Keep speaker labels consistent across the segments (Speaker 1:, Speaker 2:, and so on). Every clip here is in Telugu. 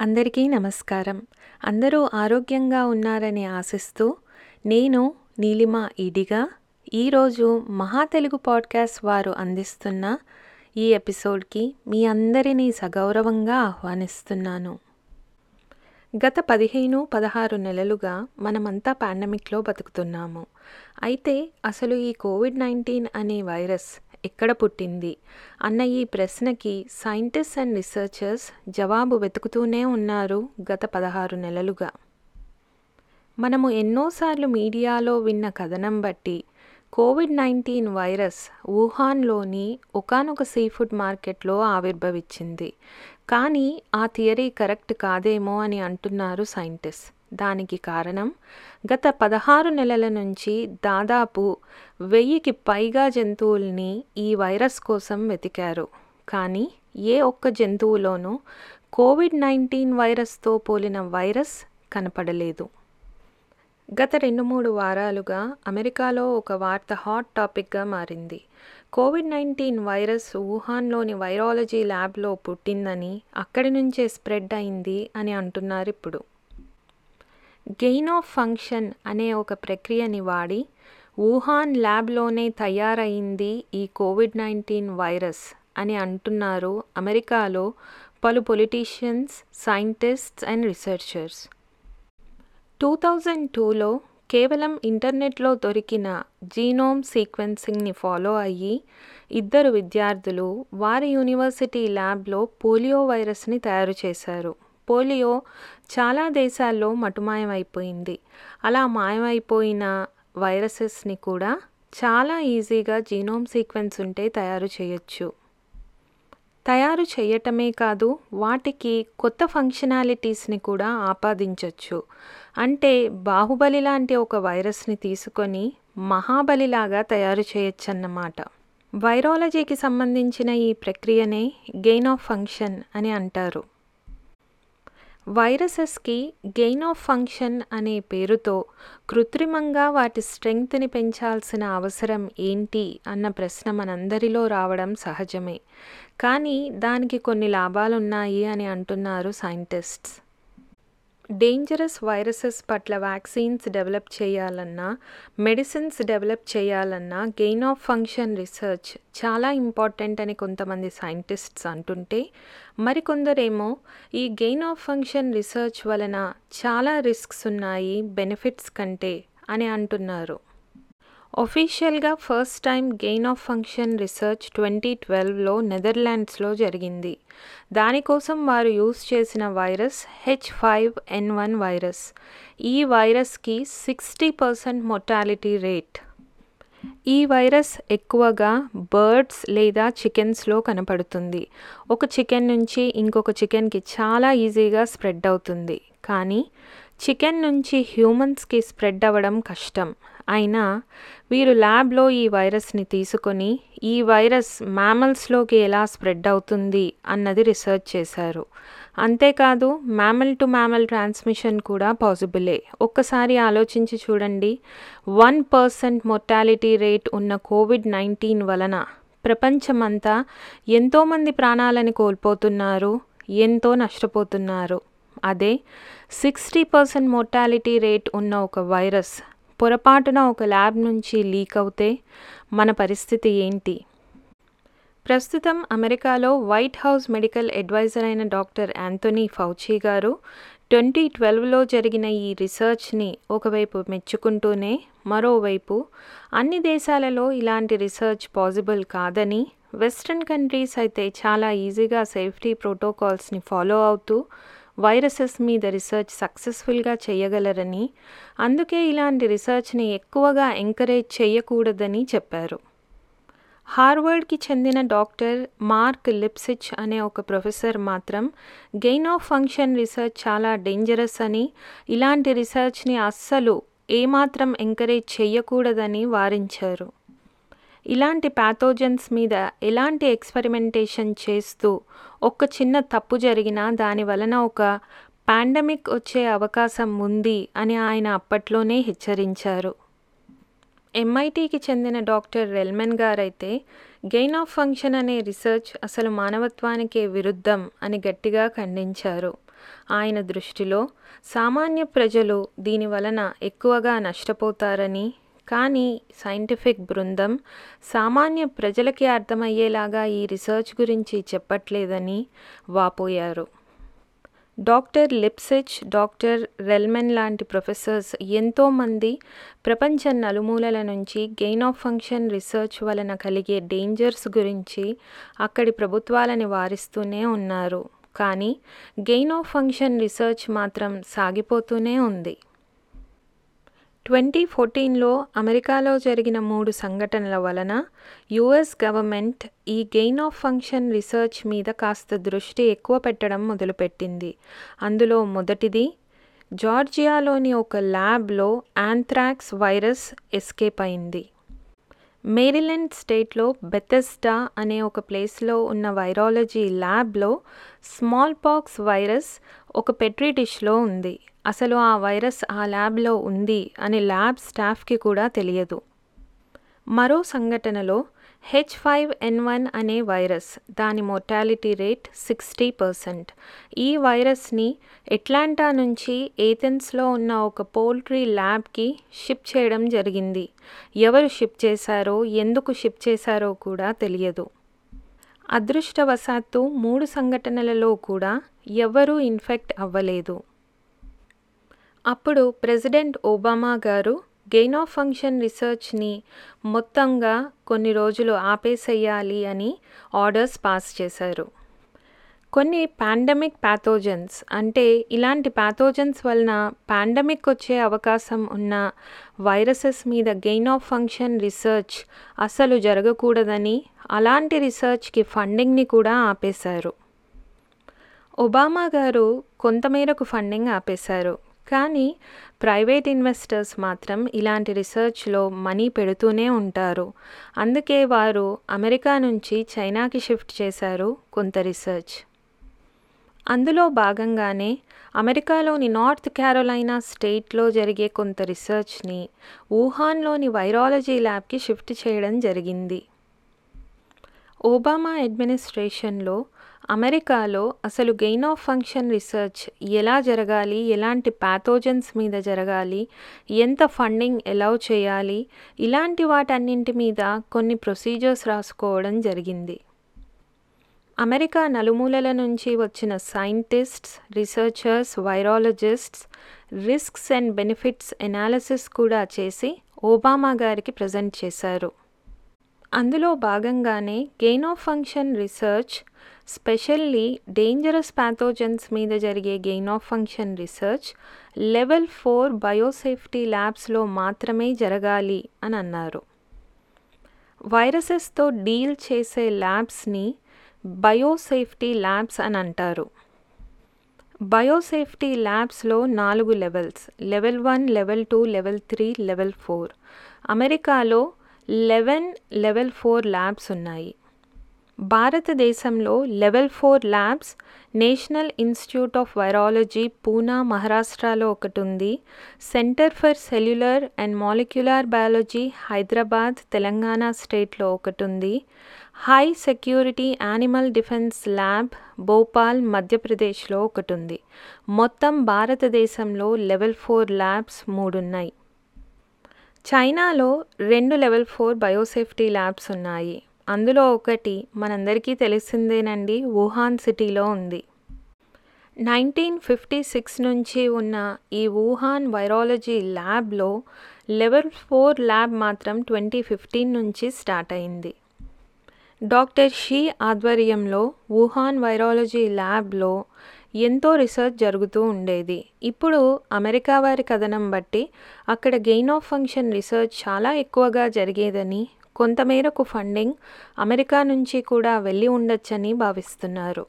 Speaker 1: అందరికీ నమస్కారం. అందరూ ఆరోగ్యంగా ఉన్నారని ఆశిస్తూ నేను నీలిమ ఈడిగా ఈరోజు మహా తెలుగు పాడ్కాస్ట్ వారు అందిస్తున్న ఈ ఎపిసోడ్కి మీ అందరినీ సగౌరవంగా ఆహ్వానిస్తున్నాను. గత పదిహేను పదహారు నెలలుగా మనమంతా పాండమిక్లో బతుకుతున్నాము. అయితే అసలు ఈ కోవిడ్ నైన్టీన్ అనే వైరస్ ఎక్కడ పుట్టింది? అన్న ఈ ప్రశ్నకి సైంటిస్ట్ అండ్ రీసెర్చర్స్ జవాబు వెతుకుతూనే ఉన్నారు గత పదహారు నెలలుగా. మనము ఎన్నోసార్లు మీడియాలో విన్న కథనం బట్టి కోవిడ్ నైన్టీన్ వైరస్ వుహాన్లోని ఒకానొక సీ ఫుడ్ మార్కెట్లో ఆవిర్భవించింది. కానీ ఆ థియరీ కరెక్ట్ కాదేమో అని అంటున్నారు సైంటిస్ట్. దానికి కారణం గత పదహారు నెలల నుంచి దాదాపు వెయ్యికి పైగా జంతువుల్ని ఈ వైరస్ కోసం వెతికారు. కానీ ఏ ఒక్క జంతువులోనూ కోవిడ్ నైన్టీన్ వైరస్తో పోలిన వైరస్ కనపడలేదు. గత రెండు మూడు వారాలుగా అమెరికాలో ఒక వార్త హాట్ టాపిక్గా మారింది. కోవిడ్ నైన్టీన్ వైరస్ వుహాన్లోని వైరాలజీ ల్యాబ్లో పుట్టిందని అక్కడి నుంచే స్ప్రెడ్ అయింది అని అంటున్నారు ఇప్పుడు. గెయిన్ ఆఫ్ ఫంక్షన్ అనే ఒక ప్రక్రియని వాడి వుహాన్ ల్యాబ్లోనే తయారైంది ఈ కోవిడ్ నైన్టీన్ వైరస్ అని అంటున్నారు అమెరికాలో పలు politicians scientists and researchers. Two thousand టూలో కేవలం ఇంటర్నెట్లో దొరికిన జీనోమ్ సీక్వెన్సింగ్ని ఫాలో అయ్యి ఇద్దరు విద్యార్థులు వారి యూనివర్సిటీ ల్యాబ్లో పోలియో వైరస్ని తయారు చేశారు. పోలియో చాలా దేశాల్లో మటుమాయమైపోయింది. అలా మాయమైపోయిన వైరసెస్ని కూడా చాలా ఈజీగా జీనోమ్ సీక్వెన్స్ ఉంటే తయారు చేయొచ్చు. తయారు చేయటమే కాదు వాటికి కొత్త ఫంక్షనాలిటీస్ని కూడా ఆపాదించవచ్చు అంటే బాహుబలి లాంటి ఒక వైరస్ని తీసుకొని మహాబలిలాగా తయారు చేయొచ్చన్నమాట. వైరాలజీకి సంబంధించిన ఈ ప్రక్రియనే గెయిన్ ఆఫ్ ఫంక్షన్ అని అంటారు. వైరసెస్కి గెయిన్ ఆఫ్ ఫంక్షన్ అనే పేరుతో కృత్రిమంగా వాటి స్ట్రెంగ్త్ని పెంచాల్సిన అవసరం ఏంటి అన్న ప్రశ్న మనందరిలో రావడం సహజమే. కానీ దానికి కొన్ని లాభాలున్నాయి అని అంటున్నారు సైంటిస్ట్స్. డేంజరస్ వైరసెస్ పట్ల వ్యాక్సిన్స్ డెవలప్ చేయాలన్నా మెడిసిన్స్ డెవలప్ చేయాలన్నా గెయిన్ ఆఫ్ ఫంక్షన్ రీసెర్చ్ చాలా ఇంపార్టెంట్ అని కొంతమంది సైంటిస్ట్స్ అంటుంటే మరికొందరేమో ఈ గెయిన్ ఆఫ్ ఫంక్షన్ రీసెర్చ్ వలన చాలా రిస్క్స్ ఉన్నాయి బెనిఫిట్స్ కంటే అని అంటున్నారు. ఒఫీషియల్గా first time gain of function research twenty ట్వెల్వ్లో నెదర్లాండ్స్లో జరిగింది. దానికోసం వారు యూస్ చేసిన virus H five N one virus ఈ వైరస్కి సిక్స్టీ పర్సెంట్ మొర్టాలిటీ రేట్ ఈ వైరస్ ఎక్కువగా బర్డ్స్ లేదా చికెన్స్లో కనపడుతుంది. ఒక చికెన్ నుంచి ఇంకొక చికెన్కి చాలా ఈజీగా స్ప్రెడ్ అవుతుంది. కానీ చికెన్ నుంచి హ్యూమన్స్కి స్ప్రెడ్ అవ్వడం కష్టం. అయినా వీరు ల్యాబ్లో ఈ వైరస్ని తీసుకొని ఈ వైరస్ మ్యామల్స్లోకి ఎలా స్ప్రెడ్ అవుతుంది అన్నది రీసెర్చ్ చేశారు. అంతేకాదు మ్యామల్ టు మ్యామల్ ట్రాన్స్మిషన్ కూడా పాసిబులే. ఒక్కసారి ఆలోచించి చూడండి. వన్ పర్సెంట్ మొర్టాలిటీ రేట్ ఉన్న కోవిడ్ నైన్టీన్ వలన ప్రపంచమంతా ఎంతోమంది ప్రాణాలని కోల్పోతున్నారు ఎంతో నష్టపోతున్నారు. అదే సిక్స్టీ పర్సెంట్ మోర్టాలిటీ రేట్ ఉన్న ఒక వైరస్ పొరపాటున ఒక ల్యాబ్ నుంచి లీక్ అవుతే మన పరిస్థితి ఏంటి? ప్రస్తుతం అమెరికాలో వైట్ హౌస్ మెడికల్ అడ్వైజర్ అయిన డాక్టర్ యాంథనీ ఫౌచీ గారు ట్వంటీ ట్వెల్వ్లో జరిగిన ఈ రీసెర్చ్ని ఒకవైపు మెచ్చుకుంటూనే మరోవైపు అన్ని దేశాలలో ఇలాంటి రీసెర్చ్ పాసిబుల్ కాదని వెస్ట్రన్ కంట్రీస్ అయితే చాలా ఈజీగా సేఫ్టీ ప్రోటోకాల్స్ని ఫాలో అవుతూ వైరసెస్ మీద రీసెర్చ్ సక్సెస్ఫుల్గా చేయగలరని అందుకే ఇలాంటి రీసెర్చ్ని ఎక్కువగా ఎంకరేజ్ చేయకూడదని చెప్పారు. హార్వర్డ్కి చెందిన డాక్టర్ మార్క్ లిప్సిచ్ అనే ఒక ప్రొఫెసర్ మాత్రం గెయిన్ ఆఫ్ ఫంక్షన్ రీసెర్చ్ చాలా డేంజరస్ అని ఇలాంటి రీసెర్చ్ని అస్సలు ఏమాత్రం ఎంకరేజ్ చేయకూడదని వారించారు. ఇలాంటి ప్యాథోజన్స్ మీద ఎలాంటి ఎక్స్పెరిమెంటేషన్ చేస్తూ ఒక్క చిన్న తప్పు జరిగినా దాని వలన ఒక పాండమిక్ వచ్చే అవకాశం ఉంది అని ఆయన అప్పట్లోనే హెచ్చరించారు. ఎంఐటికి చెందిన డాక్టర్ రెల్మెన్ గారైతే గెయిన్ ఆఫ్ ఫంక్షన్ అనే రీసెర్చ్ అసలు మానవత్వానికే విరుద్ధం అని గట్టిగా ఖండించారు. ఆయన దృష్టిలో సామాన్య ప్రజలు దీని వలన ఎక్కువగా నష్టపోతారని కానీ సైంటిఫిక్ బృందం సామాన్య ప్రజలకి అర్థమయ్యేలాగా ఈ రీసెర్చ్ గురించి చెప్పట్లేదని వాపోయారు. డాక్టర్ లిప్సెచ్ డాక్టర్ రెల్మెన్ లాంటి ప్రొఫెసర్స్ ఎంతోమంది ప్రపంచ నలుమూలల నుంచి గెయిన్ ఆఫ్ ఫంక్షన్ రీసెర్చ్ వలన కలిగే డేంజర్స్ గురించి అక్కడి ప్రభుత్వాలని వారిస్తూనే ఉన్నారు. కానీ గెయిన్ ఆఫ్ ఫంక్షన్ రీసెర్చ్ మాత్రం సాగిపోతూనే ఉంది. ట్వంటీ ఫోర్టీన్లో అమెరికాలో జరిగిన మూడు సంఘటనల వలన యుఎస్ గవర్నమెంట్ ఈ గెయిన్ ఆఫ్ ఫంక్షన్ రీసెర్చ్ మీద కాస్త దృష్టి ఎక్కువ పెట్టడం మొదలుపెట్టింది. అందులో మొదటిది జార్జియాలోని ఒక ల్యాబ్లో యాంథ్రాక్స్ వైరస్ ఎస్కేప్ అయింది. మేరీలాండ్ స్టేట్లో బెథెస్టా అనే ఒక ప్లేస్లో ఉన్న వైరాలజీ ల్యాబ్లో స్మాల్ పాక్స్ వైరస్ ఒక పెట్రీ డిష్లో ఉంది. అసలు ఆ వైరస్ ఆ ల్యాబ్లో ఉంది అని ల్యాబ్ స్టాఫ్కి కూడా తెలియదు. మరో సంఘటనలో హెచ్ ఫైవ్ ఎన్ వన్ అనే వైరస్ దాని మోర్టాలిటీ రేట్ సిక్స్టీ పర్సెంట్. ఈ వైరస్ని ఎట్లాంటా నుంచి ఏథెన్స్లో ఉన్న ఒక పోల్ట్రీ ల్యాబ్కి షిప్ చేయడం జరిగింది. ఎవరు షిప్ చేశారో ఎందుకు షిప్ చేశారో కూడా తెలియదు. అదృష్టవశాత్తు మూడు సంఘటనలలో కూడా ఎవరూ ఇన్ఫెక్ట్ అవ్వలేదు. అప్పుడు ప్రెసిడెంట్ ఒబామా గారు గెయిన్ ఆఫ్ ఫంక్షన్ రీసెర్చ్ని మొత్తంగా కొన్ని రోజులు ఆపేసేయాలి అని ఆర్డర్స్ పాస్ చేశారు. కొన్ని పాండమిక్ ప్యాథోజన్స్ అంటే ఇలాంటి ప్యాథోజన్స్ వలన పాండమిక్ వచ్చే అవకాశం ఉన్న వైరసెస్ మీద గెయిన్ ఆఫ్ ఫంక్షన్ రీసెర్చ్ అసలు జరగకూడదని అలాంటి రీసెర్చ్కి ఫండింగ్ని కూడా ఆపేశారు. ఒబామా గారు కొంతమేరకు ఫండింగ్ ఆపేశారు కానీ ప్రైవేట్ ఇన్వెస్టర్స్ మాత్రం ఇలాంటి రీసెర్చ్లో మనీ పెడుతూనే ఉంటారు. అందుకే వారు అమెరికా నుంచి చైనాకి షిఫ్ట్ చేశారు కొంత రీసెర్చ్. అందులో భాగంగానే అమెరికాలోని నార్త్ క్యారోలైనా స్టేట్లో జరిగే కొంత రీసెర్చ్ని వుహాన్లోని వైరాలజీ ల్యాబ్కి షిఫ్ట్ చేయడం జరిగింది. ఒబామా అడ్మినిస్ట్రేషన్లో అమెరికాలో అసలు గెయిన్ ఆఫ్ ఫంక్షన్ రీసెర్చ్ ఎలా జరగాలి ఎలాంటి ప్యాథోజన్స్ మీద జరగాలి ఎంత ఫండింగ్ ఎలౌ చేయాలి ఇలాంటి వాటన్నింటి మీద కొన్ని ప్రొసీజర్స్ రాసుకోవడం జరిగింది. అమెరికా నలుమూలల నుంచి వచ్చిన scientists researchers virologists risks and benefits analysis కూడా చేసి ఒబామా గారికి ప్రజెంట్ చేశారు. అందులో భాగంగానే gain of function research specially dangerous pathogens మీద జరిగే gain of function research level four biosafety ల్యాబ్స్లో మాత్రమే జరగాలి అని అన్నారు. వైరసెస్తో డీల్ చేసే ల్యాబ్స్ని బయోసేఫ్టీ ల్యాబ్స్ అని అంటారు. బయోసేఫ్టీ ల్యాబ్స్లో నాలుగు levels level one level two level three level four. అమెరికాలో లెవెన్ లెవెల్ ఫోర్ ల్యాబ్స్ ఉన్నాయి. భారతదేశంలో level four labs national institute of virology Poona మహారాష్ట్రలో ఒకటి ఉంది centre for cellular and molecular biology Hyderabad Telangana స్టేట్లో ఒకటి ఉంది high security animal defence lab Bhopal మధ్యప్రదేశ్లో ఒకటి ఉంది మొత్తం భారతదేశంలో లెవెల్ ఫోర్ ల్యాబ్స్ మూడున్నాయి. చైనాలో రెండు లెవెల్ ఫోర్ బయోసేఫ్టీ ల్యాబ్స్ ఉన్నాయి. అందులో ఒకటి మనందరికీ తెలిసిందేనండి వుహాన్ సిటీలో ఉంది. నైన్టీన్ ఫిఫ్టీ సిక్స్ నుంచి ఉన్న ఈ వుహాన్ వైరాలజీ ల్యాబ్లో లెవెల్ ఫోర్ ల్యాబ్ మాత్రం ట్వంటీ ఫిఫ్టీన్ నుంచి స్టార్ట్ అయింది. డాక్టర్ షీ ఆధ్వర్యంలో వుహాన్ వైరాలజీ ల్యాబ్లో ఎంతో రీసెర్చ్ జరుగుతూ ఉండేది. ఇప్పుడు అమెరికా వారి కథనం బట్టి అక్కడ గెయిన్ ఆఫ్ ఫంక్షన్ రీసెర్చ్ చాలా ఎక్కువగా జరిగేదని కొంతమేరకు ఫండింగ్ అమెరికా నుంచి కూడా వెళ్ళి ఉండొచ్చని భావిస్తున్నారు.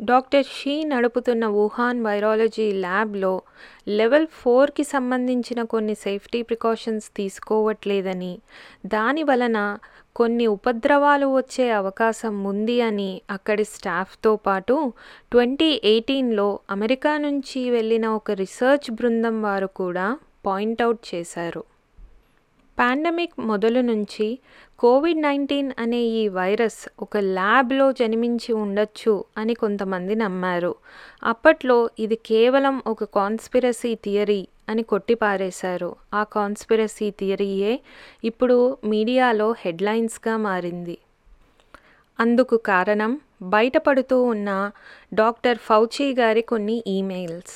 Speaker 1: డాక్టర్ షీ నడుపుతున్న వుహాన్ వైరాలజీ ల్యాబ్లో లెవెల్ ఫోర్కి సంబంధించిన కొన్ని సేఫ్టీ ప్రికాషన్స్ తీసుకోవట్లేదని దాని వలన కొన్ని ఉపద్రవాలు వచ్చే అవకాశం ఉంది అని అక్కడి స్టాఫ్తో పాటు ట్వంటీ ఎయిటీన్లో అమెరికా నుంచి వెళ్ళిన ఒక రీసెర్చ్ బృందం వారు కూడా పాయింట్అవుట్ చేశారు. పాండమిక్ మొదలు నుంచి కోవిడ్ నైన్టీన్ అనే ఈ వైరస్ ఒక ల్యాబ్లో జన్మించి ఉండొచ్చు అని కొంతమంది నమ్మారు. అప్పట్లో ఇది కేవలం ఒక కాన్స్పిరసీ థియరీ అని కొట్టిపారేశారు ఆ కాన్స్పిరసీ థియరీయే ఇప్పుడు మీడియాలో హెడ్లైన్స్గా మారింది. అందుకు కారణం బయటపడుతూ ఉన్న డాక్టర్ ఫౌచీ గారి కొన్ని ఈమెయిల్స్.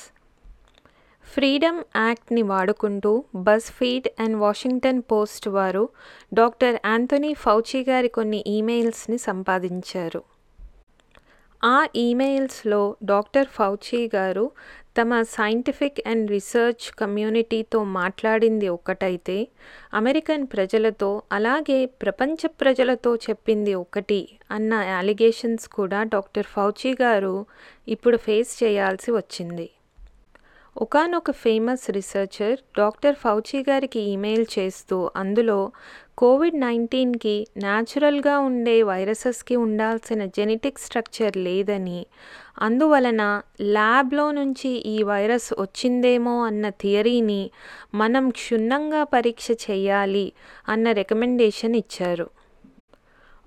Speaker 1: ఫ్రీడమ్ యాక్ట్ని వాడుకుంటూ BuzzFeed and Washington Post వారు డాక్టర్ యాంథనీ ఫౌచీ గారి కొన్ని ఈమెయిల్స్ని సంపాదించారు. ఆ ఈమెయిల్స్లో డాక్టర్ ఫౌచీ గారు తమ సైంటిఫిక్ అండ్ రీసెర్చ్ కమ్యూనిటీతో మాట్లాడింది ఒకటైతే అమెరికన్ ప్రజలతో అలాగే ప్రపంచ ప్రజలతో చెప్పింది ఒకటి అన్న అలిగేషన్స్ కూడా డాక్టర్ ఫౌచీ గారు ఇప్పుడు ఫేస్ చేయాల్సి వచ్చింది. ఒకనొక ఫేమస్ రీసెర్చర్ డాక్టర్ ఫౌచీ గారికి ఈమెయిల్ చేస్తూ అందులో కోవిడ్ నైన్టీన్కి న్యాచురల్గా ఉండే వైరసెస్కి ఉండాల్సిన జెనెటిక్ స్ట్రక్చర్ లేదని అందువలన ల్యాబ్లో నుంచి ఈ వైరస్ వచ్చిందేమో అన్న థియరీని మనం క్షుణ్ణంగా పరీక్ష చేయాలి అన్న రికమెండేషన్ ఇచ్చారు.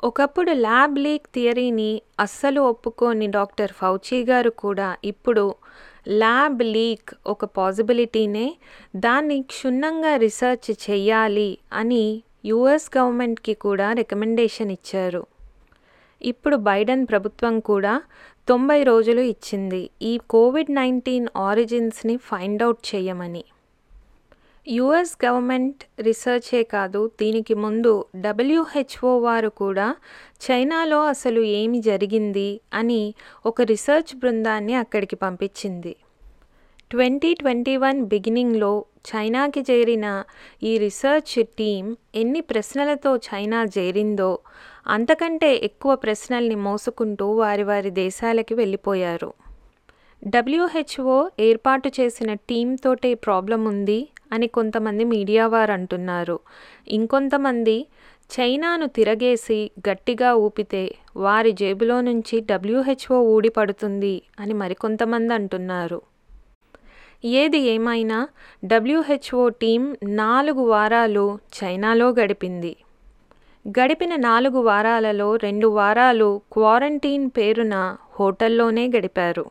Speaker 1: ఒకప్పుడు ల్యాబ్ లీక్ థియరీని అస్సలు ఒప్పుకోని డాక్టర్ ఫౌచీ గారు కూడా ఇప్పుడు ల్యాబ్ లీక్ ఒక పాసిబిలిటీనే దాన్ని క్షుణ్ణంగా రీసెర్చ్ చెయ్యాలి అని యుఎస్ గవర్నమెంట్కి కూడా రికమెండేషన్ ఇచ్చారు. ఇప్పుడు బైడెన్ ప్రభుత్వం కూడా తొంభై రోజులు ఇచ్చింది. ఈ కోవిడ్ నైన్టీన్ ఆరిజిన్స్ని ఫైండ్ అవుట్ చేయమని. యుఎస్ గవర్నమెంట్ రీసెర్చే కాదు దీనికి ముందు డబ్ల్యూహెచ్ఓ వారు కూడా చైనాలో అసలు ఏమి జరిగింది అని ఒక రీసెర్చ్ బృందాన్ని అక్కడికి పంపించింది. ట్వంటీ ట్వంటీ వన్ బిగినింగ్లో చైనాకి చేరిన ఈ రీసెర్చ్ టీం ఎన్ని ప్రశ్నలతో చైనా చేరిందో అంతకంటే ఎక్కువ ప్రశ్నల్ని మోసుకుంటూ వారి వారి దేశాలకి వెళ్ళిపోయారు. డబ్ల్యూహెచ్ఓ ఏర్పాటు చేసిన టీంతోటే ప్రాబ్లం ఉంది అని కొంతమంది మీడియా వారు అంటున్నారు. ఇంకొంతమంది చైనాను తిరగేసి గట్టిగా ఊపితే వారి జేబులో నుంచి డబ్ల్యూహెచ్ఓ ఊడిపడుతుంది అని మరికొంతమంది అంటున్నారు. ఏది ఏమైనా డబ్ల్యూహెచ్ఓ టీం నాలుగు వారాలు చైనాలో గడిపింది. గడిపిన నాలుగు వారాలలో రెండు వారాలు క్వారంటీన్ పేరున హోటల్లోనే గడిపారు.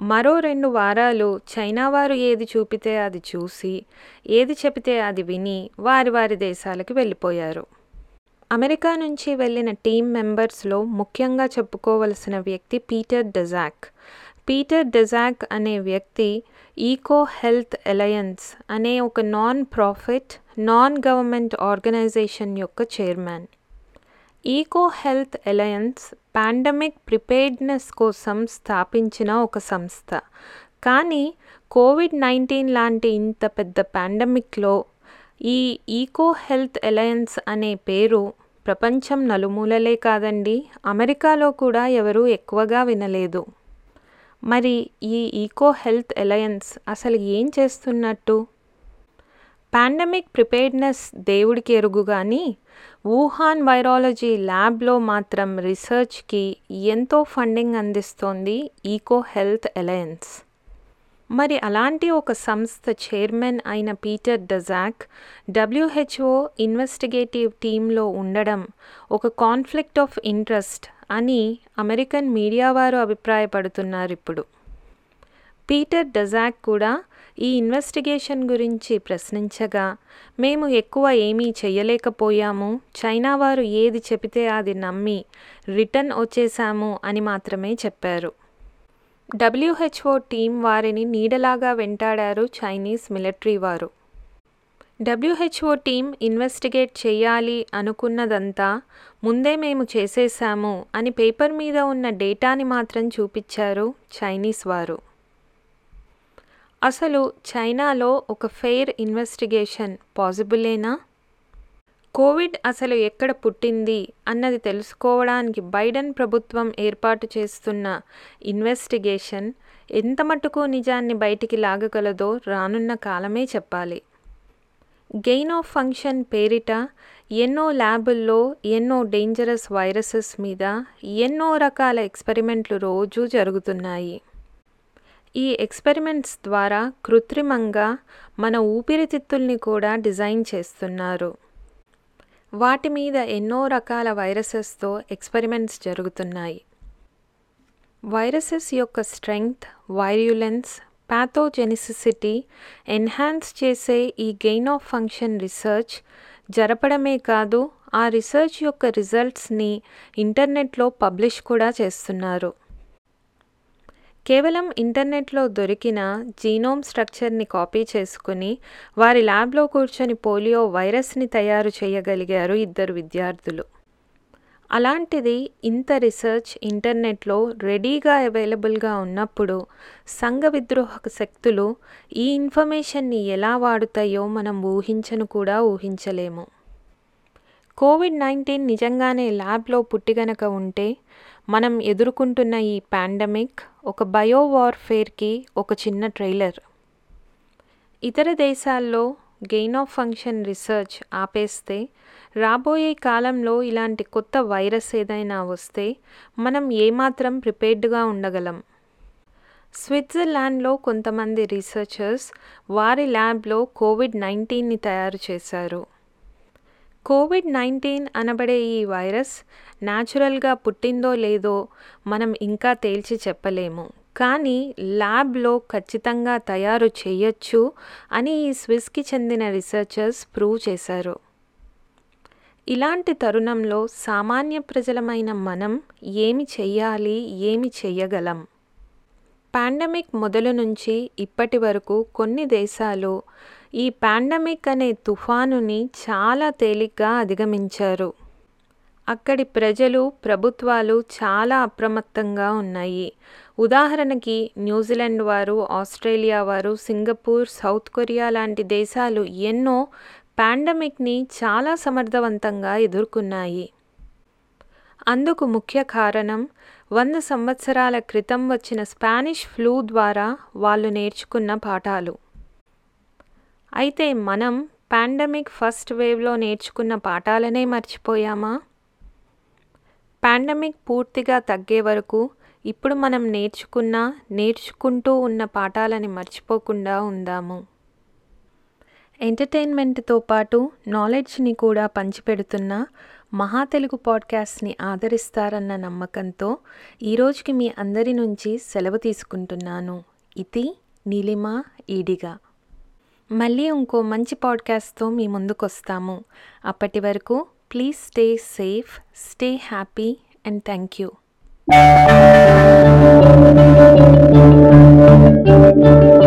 Speaker 1: మరో రెండు వారాలు చైనా వారు ఏది చూపితే అది చూసి ఏది చెబితే అది విని వారి వారి దేశాలకు వెళ్ళిపోయారు. అమెరికా నుంచి వెళ్ళిన టీం మెంబర్స్లో ముఖ్యంగా చెప్పుకోవలసిన వ్యక్తి పీటర్ డెజాక్. పీటర్ డెజాక్ అనే వ్యక్తి ఈకో హెల్త్ అలయన్స్ అనే ఒక non profit non government organisation యొక్క chairman. EcoHealth alliance pandemic preparedness కోసం స్థాపించిన ఒక సంస్థ. కానీ కోవిడ్ నైన్టీన్ లాంటి ఇంత పెద్ద పాండమిక్లో ఈ ఈకో హెల్త్ అలయన్స్ అనే పేరు ప్రపంచం నలుమూలలే కాదండి. అమెరికాలో కూడా ఎవరూ ఎక్కువగా వినలేదు. మరి ఈ ఈకో హెల్త్ అలయన్స్ అసలు ఏం చేస్తున్నట్టు? పాండమిక్ ప్రిపేర్డ్నెస్ దేవుడికి ఎరుగు కానీ వుహాన్ వైరాలజీ ల్యాబ్లో మాత్రం రీసెర్చ్కి ఎంతో ఫండింగ్ అందిస్తోంది ఈకో హెల్త్ అలయన్స్ మరి అలాంటి ఒక సంస్థ చైర్మన్ అయిన పీటర్ డజాక్ డబ్ల్యూహెచ్ఓ ఇన్వెస్టిగేటివ్ టీంలో ఉండడం ఒక కాన్ఫ్లిక్ట్ ఆఫ్ ఇంట్రెస్ట్ అని అమెరికన్ మీడియా వారు అభిప్రాయపడుతున్నారు ఇప్పుడు. పీటర్ డజాక్ కూడా ఈ ఇన్వెస్టిగేషన్ గురించి ప్రశ్నించగా మేము ఎక్కువ ఏమీ చెయ్యలేకపోయాము. చైనా వారు ఏది చెబితే అది నమ్మి రిటర్న్ వచ్చేశాము అని మాత్రమే చెప్పారు. డబ్ల్యూహెచ్ఓ టీం వారిని నీడలాగా వెంటాడారు చైనీస్ మిలిటరీ వారు. డబ్ల్యూహెచ్ఓ టీం ఇన్వెస్టిగేట్ చేయాలి అనుకున్నదంతా ముందే మేము చేసేసాము అని పేపర్ మీద ఉన్న డేటాని మాత్రం చూపించారు చైనీస్ వారు. అసలు చైనాలో ఒక ఫెయిర్ ఇన్వెస్టిగేషన్ పాజిబులేనా కోవిడ్ అసలు ఎక్కడ పుట్టింది అన్నది తెలుసుకోవడానికి బైడెన్ ప్రభుత్వం ఏర్పాటు చేస్తున్న ఇన్వెస్టిగేషన్ ఎంత మటుకు నిజాన్ని బయటికి లాగగలదో రానున్న కాలమే చెప్పాలి. గెయిన్ ఆఫ్ ఫంక్షన్ పేరిట ఎన్నో ల్యాబుల్లో ఎన్నో డేంజరస్ వైరసెస్ మీద ఎన్నో రకాల ఎక్స్పెరిమెంట్లు రోజూ జరుగుతున్నాయి. ఈ ఎక్స్పెరిమెంట్స్ ద్వారా కృత్రిమంగా మన ఊపిరితిత్తుల్ని కూడా డిజైన్ చేస్తున్నారు. వాటి మీద ఎన్నో రకాల వైరసెస్తో ఎక్స్పెరిమెంట్స్ జరుగుతున్నాయి. వైరసెస్ యొక్క స్ట్రెంగ్త్ వైర్యులెన్స్ ప్యాథోజెనిసిసిటీ ఎన్హాన్స్ చేసే ఈ గెయిన్ ఆఫ్ ఫంక్షన్ రీసెర్చ్ జరపడమే కాదు ఆ రీసెర్చ్ యొక్క రిజల్ట్స్ని ఇంటర్నెట్లో పబ్లిష్ కూడా చేస్తున్నారు. కేవలం ఇంటర్నెట్లో దొరికిన జీనోమ్ స్ట్రక్చర్ని కాపీ చేసుకుని వారి ల్యాబ్లో కూర్చొని పోలియో వైరస్ని తయారు చేయగలిగారు ఇద్దరు విద్యార్థులు. అలాంటిది ఇంత రీసెర్చ్ ఇంటర్నెట్లో రెడీగా అవైలబుల్గా ఉన్నప్పుడు సంఘ విద్రోహక శక్తులు ఈ ఇన్ఫర్మేషన్ని ఎలా వాడుతాయో మనం ఊహించను కూడా ఊహించలేము. కోవిడ్ నైన్టీన్ నిజంగానే ల్యాబ్లో పుట్టిగనక ఉంటే మనం ఎదుర్కొంటున్న ఈ పాండమిక్ ఒక బయో వార్ఫేర్కి ఒక చిన్న ట్రైలర్. ఇతర దేశాల్లో గెయిన్ ఆఫ్ ఫంక్షన్ రీసెర్చ్ ఆపేస్తే రాబోయే కాలంలో ఇలాంటి కొత్త వైరస్ ఏదైనా వస్తే మనం ఏమాత్రం ప్రిపేర్డ్గా ఉండగలం. స్విట్జర్లాండ్లో కొంతమంది రీసెర్చర్స్ వారి ల్యాబ్లో కోవిడ్ నైన్టీన్ని తయారు చేశారు. కోవిడ్ నైన్టీన్ అనబడే ఈ వైరస్ న్యాచురల్గా పుట్టిందో లేదో మనం ఇంకా తేల్చి చెప్పలేము. కానీ ల్యాబ్లో ఖచ్చితంగా తయారు చేయొచ్చు అని ఈ స్విస్కి చెందిన రీసెర్చర్స్ ప్రూవ్ చేశారు. ఇలాంటి తరుణంలో సామాన్య ప్రజలమైన మనం ఏమి చెయ్యాలి ఏమి చెయ్యగలం? పాండమిక్ మొదలు నుంచి ఇప్పటి వరకు కొన్ని దేశాలు ఈ పాండమిక్ అనే తుఫానుని చాలా తేలిగ్గా అధిగమించారు. అక్కడి ప్రజలు ప్రభుత్వాలు చాలా అప్రమత్తంగా ఉన్నాయి. ఉదాహరణకి న్యూజిలాండ్ వారు ఆస్ట్రేలియా వారు సింగపూర్ సౌత్ కొరియా లాంటి దేశాలు ఎన్నో పాండమిక్ని చాలా సమర్థవంతంగా ఎదుర్కొన్నాయి. అందుకు ముఖ్య కారణం వంద సంవత్సరాల క్రితం వచ్చిన స్పానిష్ ఫ్లూ ద్వారా వాళ్ళు నేర్చుకున్న పాఠాలు. అయితే మనం పాండమిక్ ఫస్ట్ వేవ్లో నేర్చుకున్న పాఠాలనే మర్చిపోయామా? పాండమిక్ పూర్తిగా తగ్గే వరకు ఇప్పుడు మనం నేర్చుకున్న నేర్చుకుంటూ ఉన్న పాఠాలని మర్చిపోకుండా ఉందాము. ఎంటర్టైన్మెంట్తో పాటు నాలెడ్జ్ని కూడా పంచిపెడుతున్న మహా తెలుగు పాడ్కాస్ట్ని ఆదరిస్తారన్న నమ్మకంతో ఈరోజుకి మీ అందరి నుంచి సెలవు తీసుకుంటున్నాను. ఇది నీలిమ ఈడిగా. మళ్ళీ ఇంకో మంచి పాడ్కాస్ట్తో మీ ముందుకు వస్తాము అప్పటి వరకు please stay safe stay happy and thank you
Speaker 2: Thank you.